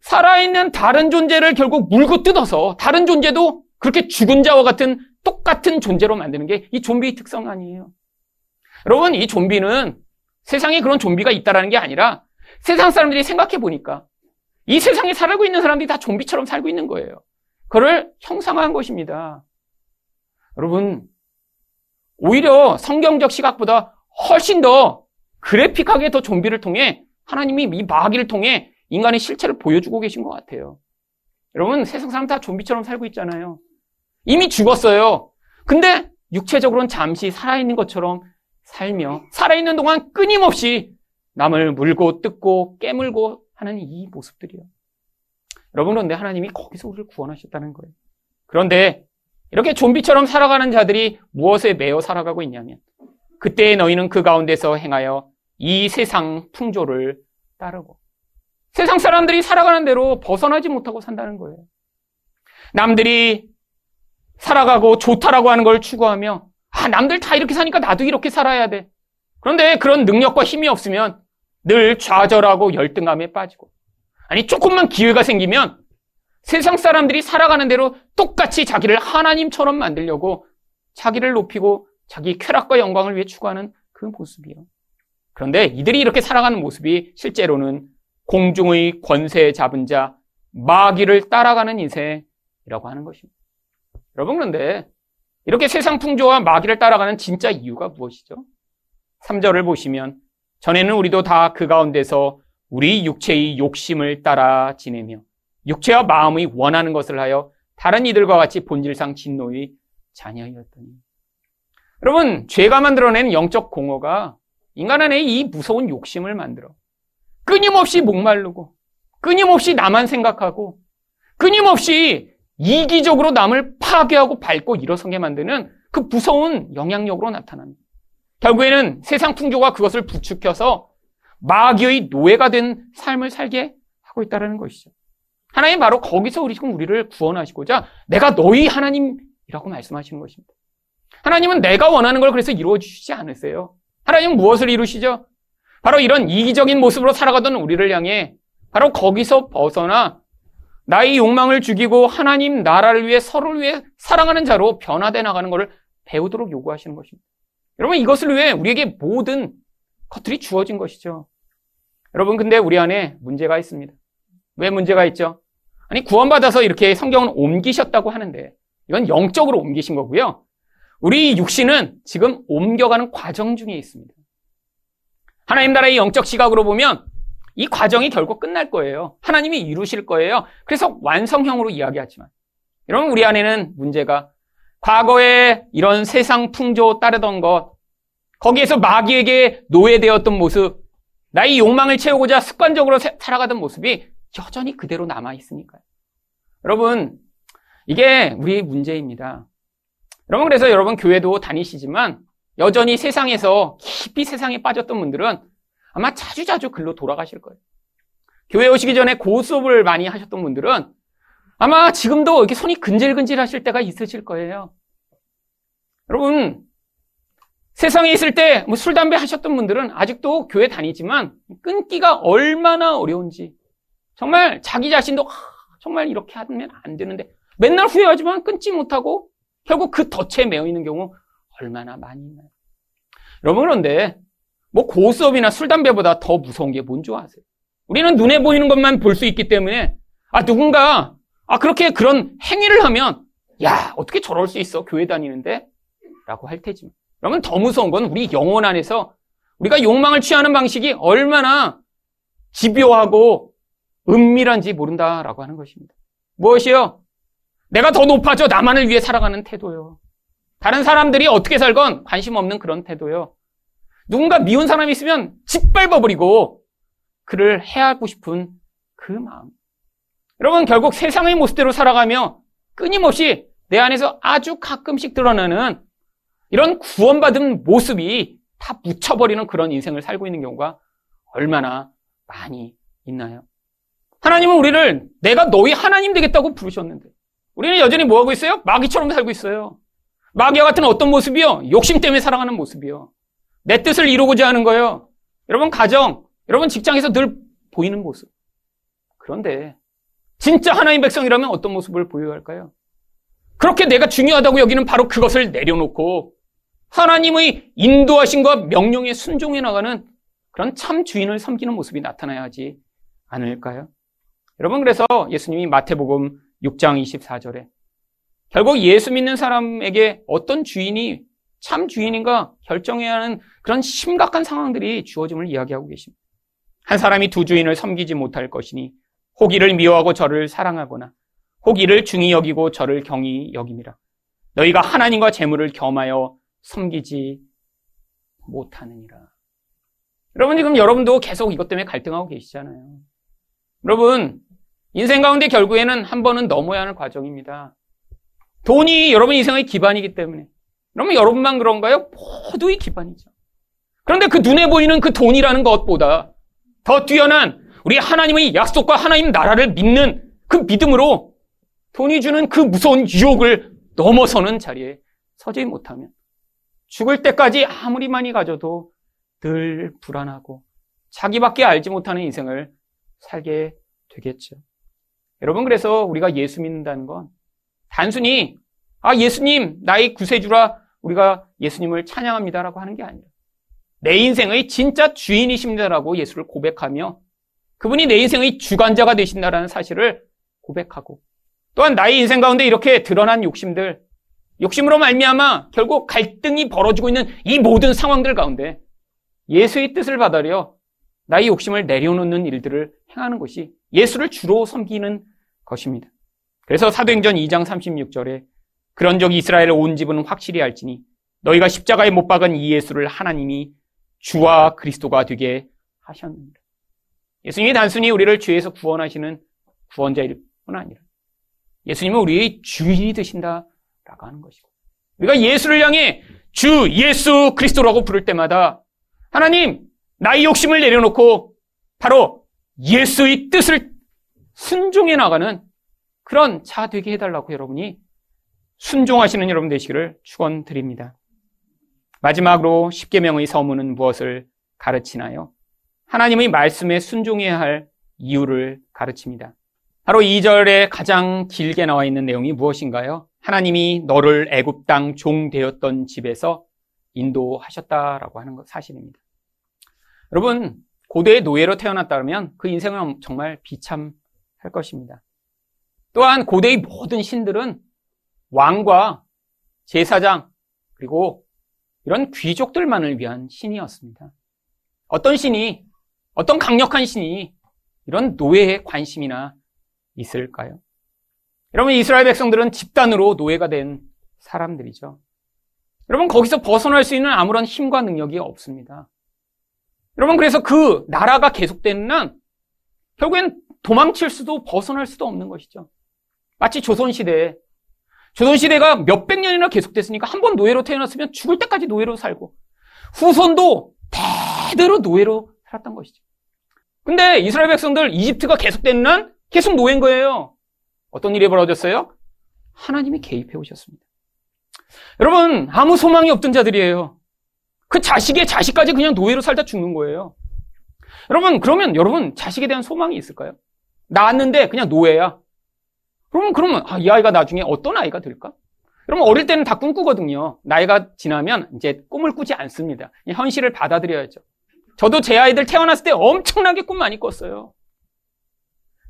살아있는 다른 존재를 결국 물고 뜯어서 다른 존재도 그렇게 죽은 자와 같은 똑같은 존재로 만드는 게 이 좀비의 특성 아니에요. 여러분, 이 좀비는 세상에 그런 좀비가 있다라는 게 아니라 세상 사람들이 생각해 보니까 이 세상에 살고 있는 사람들이 다 좀비처럼 살고 있는 거예요. 그를 형상화한 것입니다. 여러분, 오히려 성경적 시각보다 훨씬 더 그래픽하게 더 좀비를 통해 하나님이 이 마귀를 통해 인간의 실체를 보여주고 계신 것 같아요. 여러분, 세상 사람 다 좀비처럼 살고 있잖아요. 이미 죽었어요. 근데 육체적으로는 잠시 살아있는 것처럼 살며 살아있는 동안 끊임없이 남을 물고 뜯고 깨물고 하는 이 모습들이요. 여러분 그런데 하나님이 거기서 우리를 구원하셨다는 거예요. 그런데 이렇게 좀비처럼 살아가는 자들이 무엇에 매여 살아가고 있냐면 그때 너희는 그 가운데서 행하여 이 세상 풍조를 따르고 세상 사람들이 살아가는 대로 벗어나지 못하고 산다는 거예요. 남들이 살아가고 좋다라고 하는 걸 추구하며 아, 남들 다 이렇게 사니까 나도 이렇게 살아야 돼. 그런데 그런 능력과 힘이 없으면 늘 좌절하고 열등감에 빠지고 아니 조금만 기회가 생기면 세상 사람들이 살아가는 대로 똑같이 자기를 하나님처럼 만들려고 자기를 높이고 자기 쾌락과 영광을 위해 추구하는 그 모습이요. 그런데 이들이 이렇게 살아가는 모습이 실제로는 공중의 권세 잡은 자 마귀를 따라가는 인생이라고 하는 것입니다. 여러분 그런데 이렇게 세상 풍조와 마귀를 따라가는 진짜 이유가 무엇이죠? 3절을 보시면 전에는 우리도 다 그 가운데서 우리 육체의 욕심을 따라 지내며 육체와 마음의 원하는 것을 하여 다른 이들과 같이 본질상 진노의 자녀였더니 여러분 죄가 만들어낸 영적 공허가 인간 안에 이 무서운 욕심을 만들어 끊임없이 목마르고 끊임없이 나만 생각하고 끊임없이 이기적으로 남을 파괴하고 밟고 일어서게 만드는 그 무서운 영향력으로 나타납니다. 결국에는 세상 풍조가 그것을 부추켜서 마귀의 노예가 된 삶을 살게 하고 있다는 것이죠. 하나님 바로 거기서 우리 지금 우리를 구원하시고자 내가 너희 하나님이라고 말씀하시는 것입니다. 하나님은 내가 원하는 걸 그래서 이루어 주시지 않으세요. 하나님은 무엇을 이루시죠? 바로 이런 이기적인 모습으로 살아가던 우리를 향해 바로 거기서 벗어나 나의 욕망을 죽이고 하나님 나라를 위해 서로를 위해 사랑하는 자로 변화돼 나가는 것을 배우도록 요구하시는 것입니다. 여러분 이것을 위해 우리에게 모든 것들이 주어진 것이죠. 여러분 근데 우리 안에 문제가 있습니다. 왜 문제가 있죠? 아니 구원받아서 이렇게 성경은 옮기셨다고 하는데 이건 영적으로 옮기신 거고요. 우리 육신은 지금 옮겨가는 과정 중에 있습니다. 하나님 나라의 영적 시각으로 보면 이 과정이 결국 끝날 거예요. 하나님이 이루실 거예요. 그래서 완성형으로 이야기하지만 여러분 우리 안에는 문제가 과거에 이런 세상 풍조 따르던 것 거기에서 마귀에게 노예되었던 모습 나의 욕망을 채우고자 습관적으로 살아가던 모습이 여전히 그대로 남아 있으니까요. 여러분 이게 우리의 문제입니다. 여러분 그래서 여러분 교회도 다니시지만 여전히 세상에서 깊이 세상에 빠졌던 분들은 아마 자주자주 글로 돌아가실 거예요. 교회 오시기 전에 고수업을 많이 하셨던 분들은 아마 지금도 이렇게 손이 근질근질 하실 때가 있으실 거예요. 여러분, 세상에 있을 때 뭐 술, 담배 하셨던 분들은 아직도 교회 다니지만 끊기가 얼마나 어려운지 정말 자기 자신도 아, 정말 이렇게 하면 안 되는데 맨날 후회하지만 끊지 못하고 결국 그 덫에 매여 있는 경우 얼마나 많이 있나요? 여러분 그런데 뭐 고수업이나 술, 담배보다 더 무서운 게 뭔지 아세요? 우리는 눈에 보이는 것만 볼 수 있기 때문에 아 누군가 아 그렇게 그런 행위를 하면 야 어떻게 저럴 수 있어 교회 다니는데 라고 할 테지만 여러분 더 무서운 건 우리 영혼 안에서 우리가 욕망을 취하는 방식이 얼마나 집요하고 은밀한지 모른다라고 하는 것입니다. 무엇이요? 내가 더 높아져 나만을 위해 살아가는 태도요. 다른 사람들이 어떻게 살건 관심 없는 그런 태도요. 누군가 미운 사람이 있으면 짓밟아버리고 그를 해하고 싶은 그 마음. 여러분 결국 세상의 모습대로 살아가며 끊임없이 내 안에서 아주 가끔씩 드러나는 이런 구원받은 모습이 다 묻혀버리는 그런 인생을 살고 있는 경우가 얼마나 많이 있나요? 하나님은 우리를 내가 너희 하나님 되겠다고 부르셨는데 우리는 여전히 뭐하고 있어요? 마귀처럼 살고 있어요. 마귀와 같은 어떤 모습이요? 욕심 때문에 살아가는 모습이요. 내 뜻을 이루고자 하는 거예요. 여러분 가정, 여러분 직장에서 늘 보이는 모습. 그런데 진짜 하나님 백성이라면 어떤 모습을 보여야 할까요? 그렇게 내가 중요하다고 여기는 바로 그것을 내려놓고 하나님의 인도하신과 명령에 순종해 나가는 그런 참 주인을 섬기는 모습이 나타나야 하지 않을까요? 여러분 그래서 예수님이 마태복음 6장 24절에 결국 예수 믿는 사람에게 어떤 주인이 참 주인인가 결정해야 하는 그런 심각한 상황들이 주어짐을 이야기하고 계십니다. 한 사람이 두 주인을 섬기지 못할 것이니 혹 이를 미워하고 저를 사랑하거나 혹 이를 중히 여기고 저를 경히 여김이라. 너희가 하나님과 재물을 겸하여 섬기지 못하느니라. 여러분 지금 여러분도 계속 이것 때문에 갈등하고 계시잖아요. 여러분 인생 가운데 결국에는 한 번은 넘어야 하는 과정입니다. 돈이 여러분 인생의 기반이기 때문에. 그러면 여러분만 그런가요? 모두의 기반이죠. 그런데 그 눈에 보이는 그 돈이라는 것보다 더 뛰어난 우리 하나님의 약속과 하나님 나라를 믿는 그 믿음으로 돈이 주는 그 무서운 유혹을 넘어서는 자리에 서지 못하면 죽을 때까지 아무리 많이 가져도 늘 불안하고 자기밖에 알지 못하는 인생을 살게 되겠죠. 여러분 그래서 우리가 예수 믿는다는 건 단순히 아 예수님 나의 구세주라 우리가 예수님을 찬양합니다라고 하는 게 아니라 내 인생의 진짜 주인이십니다라고 예수를 고백하며 그분이 내 인생의 주관자가 되신다라는 사실을 고백하고 또한 나의 인생 가운데 이렇게 드러난 욕심들 욕심으로 말미암아 결국 갈등이 벌어지고 있는 이 모든 상황들 가운데 예수의 뜻을 받아려 나의 욕심을 내려놓는 일들을 행하는 것이 예수를 주로 섬기는 것입니다. 그래서 사도행전 2장 36절에 그런 적 이스라엘 온 집은 확실히 알지니 너희가 십자가에 못 박은 이 예수를 하나님이 주와 그리스도가 되게 하셨느니라. 예수님이 단순히 우리를 죄에서 구원하시는 구원자일 뿐 아니라 예수님은 우리의 주인이 되신다라고 하는 것이고 우리가 예수를 향해 주 예수 그리스도라고 부를 때마다 하나님 나의 욕심을 내려놓고 바로 예수의 뜻을 순종해 나가는 그런 자 되게 해달라고 여러분이 순종하시는 여러분 되시기를 축원드립니다. 마지막으로 십계명의 서문은 무엇을 가르치나요? 하나님의 말씀에 순종해야 할 이유를 가르칩니다. 바로 2절에 가장 길게 나와 있는 내용이 무엇인가요? 하나님이 너를 애굽 땅 종 되었던 집에서 인도하셨다라고 하는 것 사실입니다. 여러분 고대의 노예로 태어났다면 그 인생은 정말 비참 할 것입니다. 또한 고대의 모든 신들은 왕과 제사장 그리고 이런 귀족들만을 위한 신이었습니다. 어떤 신이 어떤 강력한 신이 이런 노예에 관심이나 있을까요? 여러분 이스라엘 백성들은 집단으로 노예가 된 사람들이죠. 여러분 거기서 벗어날 수 있는 아무런 힘과 능력이 없습니다. 여러분 그래서 그 나라가 계속되는 한 결국엔 도망칠 수도 벗어날 수도 없는 것이죠. 마치 조선시대에 조선시대가 몇백 년이나 계속됐으니까 한 번 노예로 태어났으면 죽을 때까지 노예로 살고 후손도 대대로 노예로 살았던 것이죠. 근데 이스라엘 백성들 이집트가 계속되는 한 계속 노예인 거예요. 어떤 일이 벌어졌어요? 하나님이 개입해 오셨습니다. 여러분 아무 소망이 없던 자들이에요. 그 자식의 자식까지 그냥 노예로 살다 죽는 거예요. 여러분, 그러면 여러분 자식에 대한 소망이 있을까요? 낳았는데 그냥 노예야. 그러면, 그러면, 아, 이 아이가 나중에 어떤 아이가 될까? 여러분, 어릴 때는 다 꿈꾸거든요. 나이가 지나면 이제 꿈을 꾸지 않습니다. 현실을 받아들여야죠. 저도 제 아이들 태어났을 때 엄청나게 꿈 많이 꿨어요.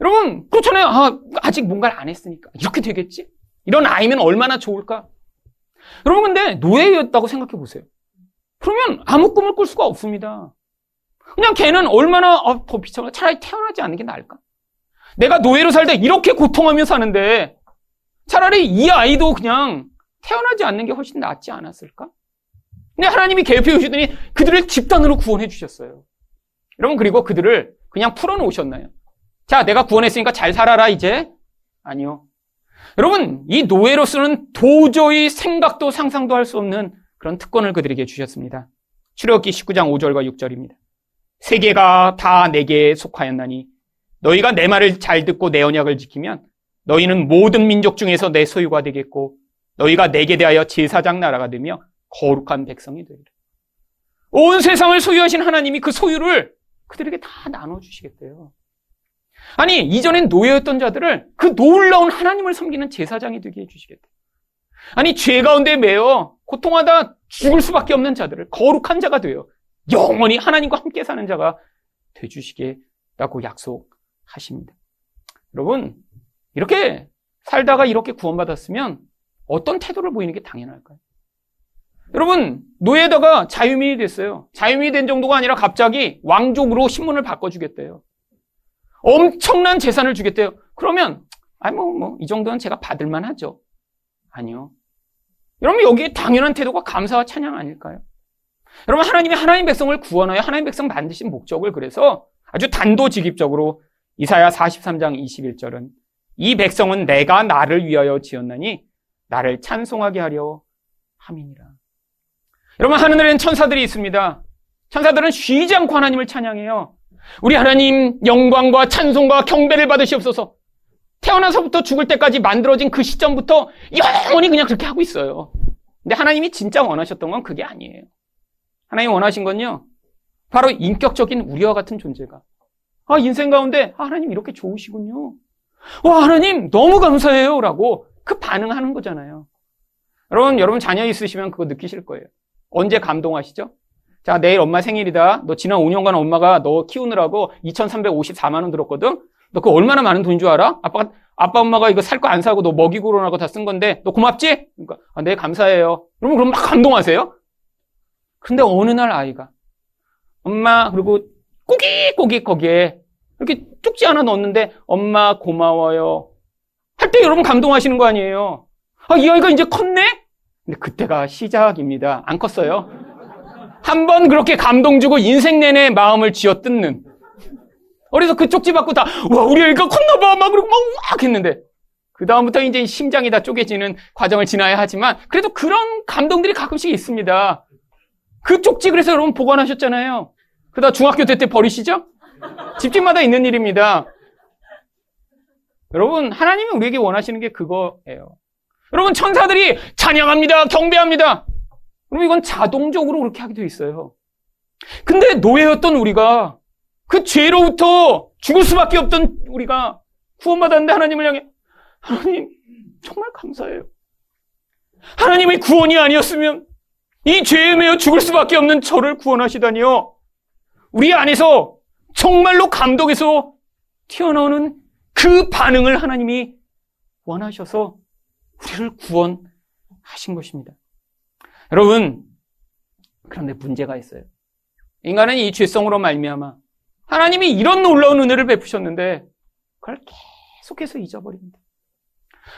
여러분, 그렇잖아요. 아, 아직 뭔가를 안 했으니까. 이렇게 되겠지? 이런 아이면 얼마나 좋을까? 여러분, 근데 노예였다고 생각해 보세요. 그러면 아무 꿈을 꿀 수가 없습니다. 그냥 걔는 얼마나 어, 더 비참해. 차라리 태어나지 않는 게 나을까? 내가 노예로 살다 이렇게 고통하며 사는데 차라리 이 아이도 그냥 태어나지 않는 게 훨씬 낫지 않았을까? 근데 하나님이 개입해 오시더니 그들을 집단으로 구원해 주셨어요. 여러분 그리고 그들을 그냥 풀어놓으셨나요? 자, 내가 구원했으니까 잘 살아라 이제? 아니요. 여러분 이 노예로서는 도저히 생각도 상상도 할 수 없는 그런 특권을 그들에게 주셨습니다. 출애굽기 19장 5절과 6절입니다. 세계가 다 내게 속하였나니 너희가 내 말을 잘 듣고 내 언약을 지키면 너희는 모든 민족 중에서 내 소유가 되겠고 너희가 내게 대하여 제사장 나라가 되며 거룩한 백성이 되리라. 온 세상을 소유하신 하나님이 그 소유를 그들에게 다 나눠주시겠대요. 아니, 이전엔 노예였던 자들을 그 놀라운 하나님을 섬기는 제사장이 되게 해주시겠대요. 아니, 죄 가운데 매여 고통하다 죽을 수밖에 없는 자들을 거룩한 자가 되어 영원히 하나님과 함께 사는 자가 되주시겠다고 약속 하십니다. 여러분, 이렇게 살다가 이렇게 구원받았으면 어떤 태도를 보이는 게 당연할까요? 여러분, 노예다가 자유민이 됐어요. 자유민이 된 정도가 아니라 갑자기 왕족으로 신문을 바꿔주겠대요. 엄청난 재산을 주겠대요. 그러면, 아니, 뭐, 뭐, 이 정도는 제가 받을만 하죠. 아니요. 여러분 여기에 당연한 태도가 감사와 찬양 아닐까요? 여러분 하나님이 하나님 백성을 구원하여 하나님 백성 만드신 목적을 그래서 아주 단도직입적으로 이사야 43장 21절은 이 백성은 내가 나를 위하여 지었나니 나를 찬송하게 하려 함이니라. 여러분 하늘에는 천사들이 있습니다. 천사들은 쉬지 않고 하나님을 찬양해요. 우리 하나님 영광과 찬송과 경배를 받으시옵소서. 태어나서부터 죽을 때까지 만들어진 그 시점부터 영원히 그냥 그렇게 하고 있어요. 근데 하나님이 진짜 원하셨던 건 그게 아니에요. 하나님 원하신 건요. 바로 인격적인 우리와 같은 존재가. 아, 인생 가운데, 아, 하나님 이렇게 좋으시군요. 와, 하나님 너무 감사해요. 라고 그 반응하는 거잖아요. 여러분, 여러분 자녀 있으시면 그거 느끼실 거예요. 언제 감동하시죠? 자, 내일 엄마 생일이다. 너 지난 5년간 엄마가 너 키우느라고 2,354만원 들었거든? 너 그거 얼마나 많은 돈인 줄 알아? 아빠가, 아빠 엄마가 이거 살 거 안 사고 너 먹이고 그러라고 다 쓴 건데 너 고맙지? 그러니까 아, 네 감사해요. 그러면 그럼 막 감동하세요? 근데 어느 날 아이가 엄마 그리고 꾸깃꾸깃 거기에 이렇게 쪽지 하나 넣었는데 엄마 고마워요. 할 때 여러분 감동하시는 거 아니에요? 아, 이 아이가 이제 컸네? 근데 그때가 시작입니다. 안 컸어요. 한 번 그렇게 감동 주고 인생 내내 마음을 쥐어 뜯는 그래서 그 쪽지 받고 다, 와, 우리 애가 컸나봐. 막 그러고 막 우악 했는데. 그다음부터 이제 심장이 다 쪼개지는 과정을 지나야 하지만 그래도 그런 감동들이 가끔씩 있습니다. 그 쪽지 그래서 여러분 보관하셨잖아요. 그러다 중학교 때 때 버리시죠? 집집마다 있는 일입니다. 여러분, 하나님이 우리에게 원하시는 게 그거예요. 여러분, 천사들이 찬양합니다. 경배합니다. 그럼 이건 자동적으로 그렇게 하게 돼 있어요. 근데 노예였던 우리가 그 죄로부터 죽을 수밖에 없던 우리가 구원받았는데 하나님을 향해 하나님 정말 감사해요. 하나님의 구원이 아니었으면 이 죄에 매여 죽을 수밖에 없는 저를 구원하시다니요. 우리 안에서 정말로 감독에서 튀어나오는 그 반응을 하나님이 원하셔서 우리를 구원하신 것입니다. 여러분, 그런데 문제가 있어요. 인간은 이 죄성으로 말미암아 하나님이 이런 놀라운 은혜를 베푸셨는데 그걸 계속해서 잊어버립니다.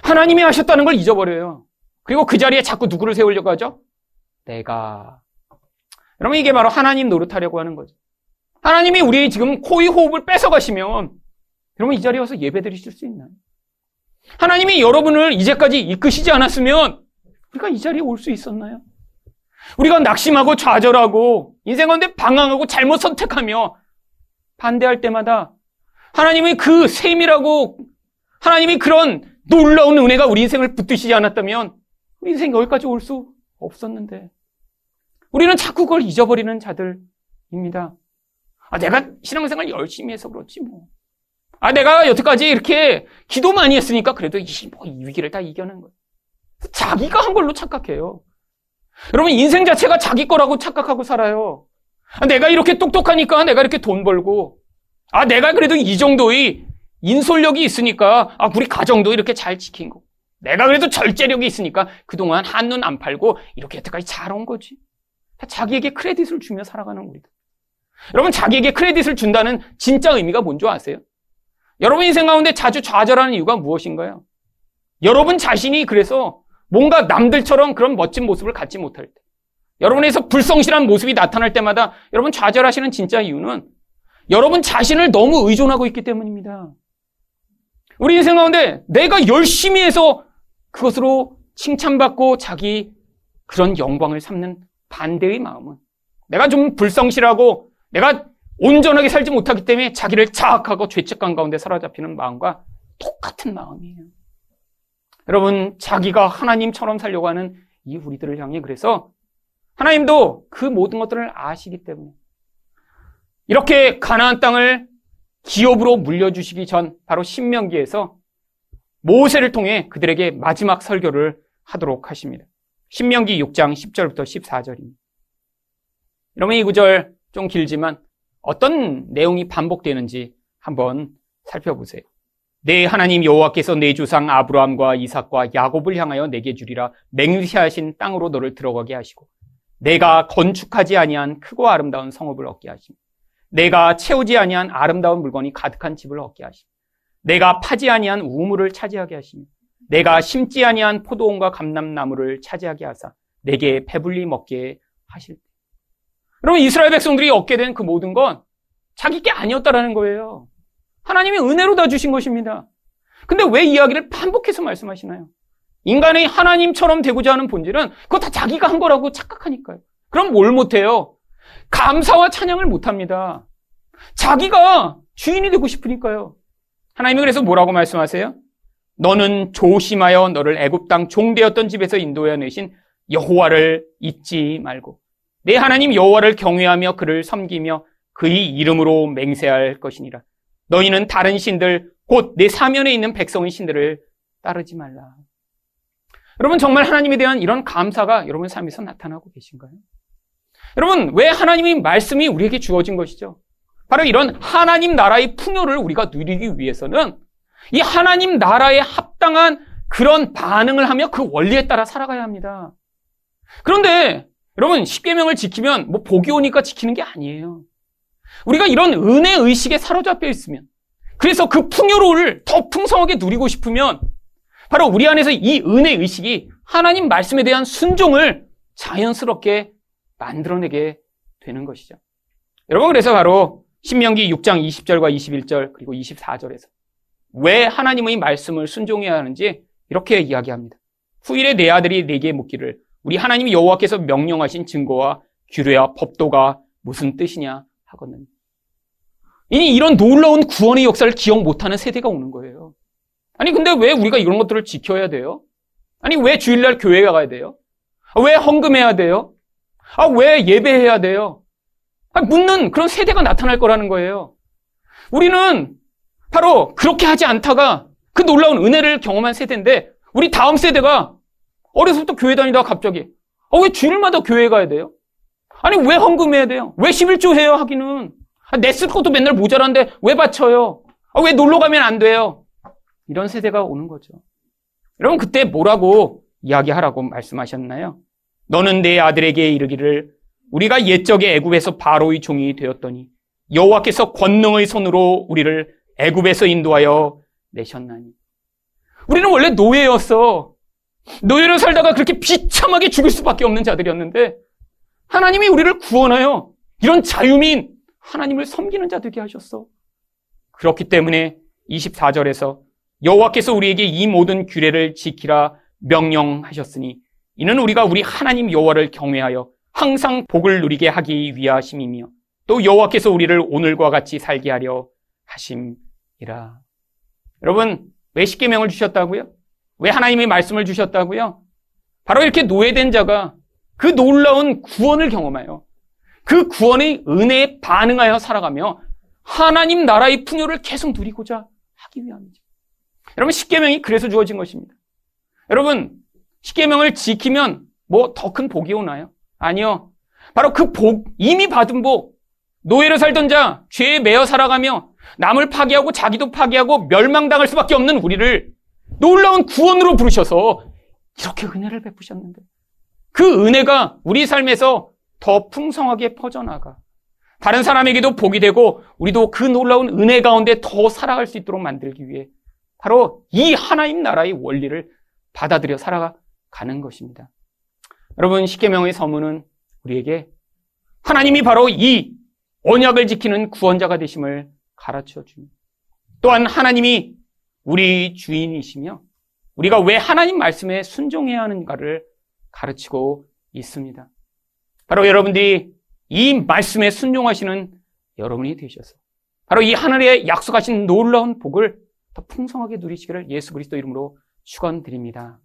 하나님이 하셨다는 걸 잊어버려요. 그리고 그 자리에 자꾸 누구를 세우려고 하죠? 내가. 여러분 이게 바로 하나님 노릇하려고 하는 거죠. 하나님이 우리의 지금 코의 호흡을 뺏어가시면 여러분 이 자리에 와서 예배 드리실 수 있나요? 하나님이 여러분을 이제까지 이끄시지 않았으면 우리가 이 자리에 올 수 있었나요? 우리가 낙심하고 좌절하고 인생 가운데 방황하고 잘못 선택하며 반대할 때마다 하나님의 그 세밀하고 하나님이 그런 놀라운 은혜가 우리 인생을 붙드시지 않았다면 우리 인생 여기까지 올 수 없었는데 우리는 자꾸 그걸 잊어버리는 자들입니다. 아, 내가 신앙생활 열심히 해서 그렇지 뭐. 아, 내가 여태까지 이렇게 기도 많이 했으니까 그래도 이, 뭐, 이 위기를 다 이겨낸 거예요. 자기가 한 걸로 착각해요. 여러분, 인생 자체가 자기 거라고 착각하고 살아요. 아, 내가 이렇게 똑똑하니까 내가 이렇게 돈 벌고, 아, 내가 그래도 이 정도의 인솔력이 있으니까, 아, 우리 가정도 이렇게 잘 지킨 거. 내가 그래도 절제력이 있으니까 그동안 한눈 안 팔고 이렇게 여태까지 잘 온 거지. 자기에게 크레딧을 주며 살아가는 우리들. 여러분, 자기에게 크레딧을 준다는 진짜 의미가 뭔지 아세요? 여러분 인생 가운데 자주 좌절하는 이유가 무엇인가요? 여러분 자신이 그래서 뭔가 남들처럼 그런 멋진 모습을 갖지 못할 때, 여러분에서 불성실한 모습이 나타날 때마다 여러분 좌절하시는 진짜 이유는 여러분 자신을 너무 의존하고 있기 때문입니다. 우리 인생 가운데 내가 열심히 해서 그것으로 칭찬받고 자기 그런 영광을 삼는 반대의 마음은 내가 좀 불성실하고 내가 온전하게 살지 못하기 때문에 자기를 자학하고 죄책감 가운데 사로잡히는 마음과 똑같은 마음이에요. 여러분, 자기가 하나님처럼 살려고 하는 이 우리들을 향해 그래서 하나님도 그 모든 것들을 아시기 때문에 이렇게 가나안 땅을 기업으로 물려주시기 전 바로 신명기에서 모세를 통해 그들에게 마지막 설교를 하도록 하십니다. 신명기 6장 10절부터 14절입니다. 여러분 이 구절 좀 길지만 어떤 내용이 반복되는지 한번 살펴보세요. 내 하나님 여호와께서 내 조상 아브라함과 이삭과 야곱을 향하여 내게 주리라. 맹세하신 땅으로 너를 들어가게 하시고 내가 건축하지 아니한 크고 아름다운 성읍을 얻게 하시며 내가 채우지 아니한 아름다운 물건이 가득한 집을 얻게 하시며 내가 파지 아니한 우물을 차지하게 하시며 내가 심지 아니한 포도원과 감람나무를 차지하게 하사 내게 배불리 먹게 하실 때 여러분 이스라엘 백성들이 얻게 된 그 모든 건 자기 게 아니었다라는 거예요. 하나님이 은혜로 다 주신 것입니다. 근데 왜 이야기를 반복해서 말씀하시나요? 인간이 하나님처럼 되고자 하는 본질은 그거 다 자기가 한 거라고 착각하니까요. 그럼 뭘 못해요? 감사와 찬양을 못합니다. 자기가 주인이 되고 싶으니까요. 하나님이 그래서 뭐라고 말씀하세요? 너는 조심하여 너를 애굽 땅 종되었던 집에서 인도해 내신 여호와를 잊지 말고 내 하나님 여호와를 경외하며 그를 섬기며 그의 이름으로 맹세할 것이니라. 너희는 다른 신들 곧 내 사면에 있는 백성의 신들을 따르지 말라. 여러분 정말 하나님에 대한 이런 감사가 여러분 삶에서 나타나고 계신가요? 여러분 왜 하나님의 말씀이 우리에게 주어진 것이죠? 바로 이런 하나님 나라의 풍요를 우리가 누리기 위해서는 이 하나님 나라에 합당한 그런 반응을 하며 그 원리에 따라 살아가야 합니다. 그런데 여러분, 십계명을 지키면 뭐 복이 오니까 지키는 게 아니에요. 우리가 이런 은혜 의식에 사로잡혀 있으면 그래서 그 풍요로움을 더 풍성하게 누리고 싶으면 바로 우리 안에서 이 은혜 의식이 하나님 말씀에 대한 순종을 자연스럽게 만들어내게 되는 것이죠. 여러분 그래서 바로 신명기 6장 20절과 21절 그리고 24절에서 왜 하나님의 말씀을 순종해야 하는지 이렇게 이야기합니다. 후일에 내 아들이 내게 묻기를 우리 하나님 여호와께서 명령하신 증거와 규례와 법도가 무슨 뜻이냐 하거든. 이니 이런 놀라운 구원의 역사를 기억 못하는 세대가 오는 거예요. 아니 근데 왜 우리가 이런 것들을 지켜야 돼요? 아니 왜 주일날 교회 가야 돼요? 아, 왜 헌금해야 돼요? 아 왜 예배해야 돼요? 아, 묻는 그런 세대가 나타날 거라는 거예요. 우리는 바로 그렇게 하지 않다가 그 놀라운 은혜를 경험한 세대인데 우리 다음 세대가 어려서부터 교회 다니다가 갑자기 아, 왜 주일마다 교회 가야 돼요? 아니 왜 헌금해야 돼요? 왜 11조 해요 하기는 아, 내쓸 것도 맨날 모자란데 왜 바쳐요? 아, 왜 놀러 가면 안 돼요? 이런 세대가 오는 거죠. 여러분 그때 뭐라고 이야기하라고 말씀하셨나요? 너는 내 아들에게 이르기를 우리가 옛적에 애굽에서 바로의 종이 되었더니 여호와께서 권능의 손으로 우리를 애굽에서 인도하여 내셨나니 우리는 원래 노예였어. 노예로 살다가 그렇게 비참하게 죽을 수밖에 없는 자들이었는데 하나님이 우리를 구원하여 이런 자유민 하나님을 섬기는 자 되게 하셨어. 그렇기 때문에 24절에서 여호와께서 우리에게 이 모든 규례를 지키라 명령하셨으니 이는 우리가 우리 하나님 여호와를 경외하여 항상 복을 누리게 하기 위하심이며 또 여호와께서 우리를 오늘과 같이 살게 하려 하심이라. 여러분 왜 십계명을 주셨다고요? 왜 하나님의 말씀을 주셨다고요? 바로 이렇게 노예된 자가 그 놀라운 구원을 경험하여 그 구원의 은혜에 반응하여 살아가며 하나님 나라의 풍요를 계속 누리고자 하기 위함이죠. 여러분 십계명이 그래서 주어진 것입니다. 여러분 십계명을 지키면 뭐 더 큰 복이 오나요? 아니요. 바로 그 복, 이미 받은 복, 노예로 살던 자, 죄에 매여 살아가며 남을 파괴하고 자기도 파괴하고 멸망당할 수밖에 없는 우리를 놀라운 구원으로 부르셔서 이렇게 은혜를 베푸셨는데 그 은혜가 우리 삶에서 더 풍성하게 퍼져나가 다른 사람에게도 복이 되고 우리도 그 놀라운 은혜 가운데 더 살아갈 수 있도록 만들기 위해 바로 이 하나님 나라의 원리를 받아들여 살아가는 것입니다. 여러분 십계명의 서문은 우리에게 하나님이 바로 이 언약을 지키는 구원자가 되심을 가르쳐 줍니다. 또한 하나님이 우리 주인이시며 우리가 왜 하나님 말씀에 순종해야 하는가를 가르치고 있습니다. 바로 여러분들이 이 말씀에 순종하시는 여러분이 되셔서 바로 이 하늘에 약속하신 놀라운 복을 더 풍성하게 누리시기를 예수 그리스도 이름으로 축원드립니다.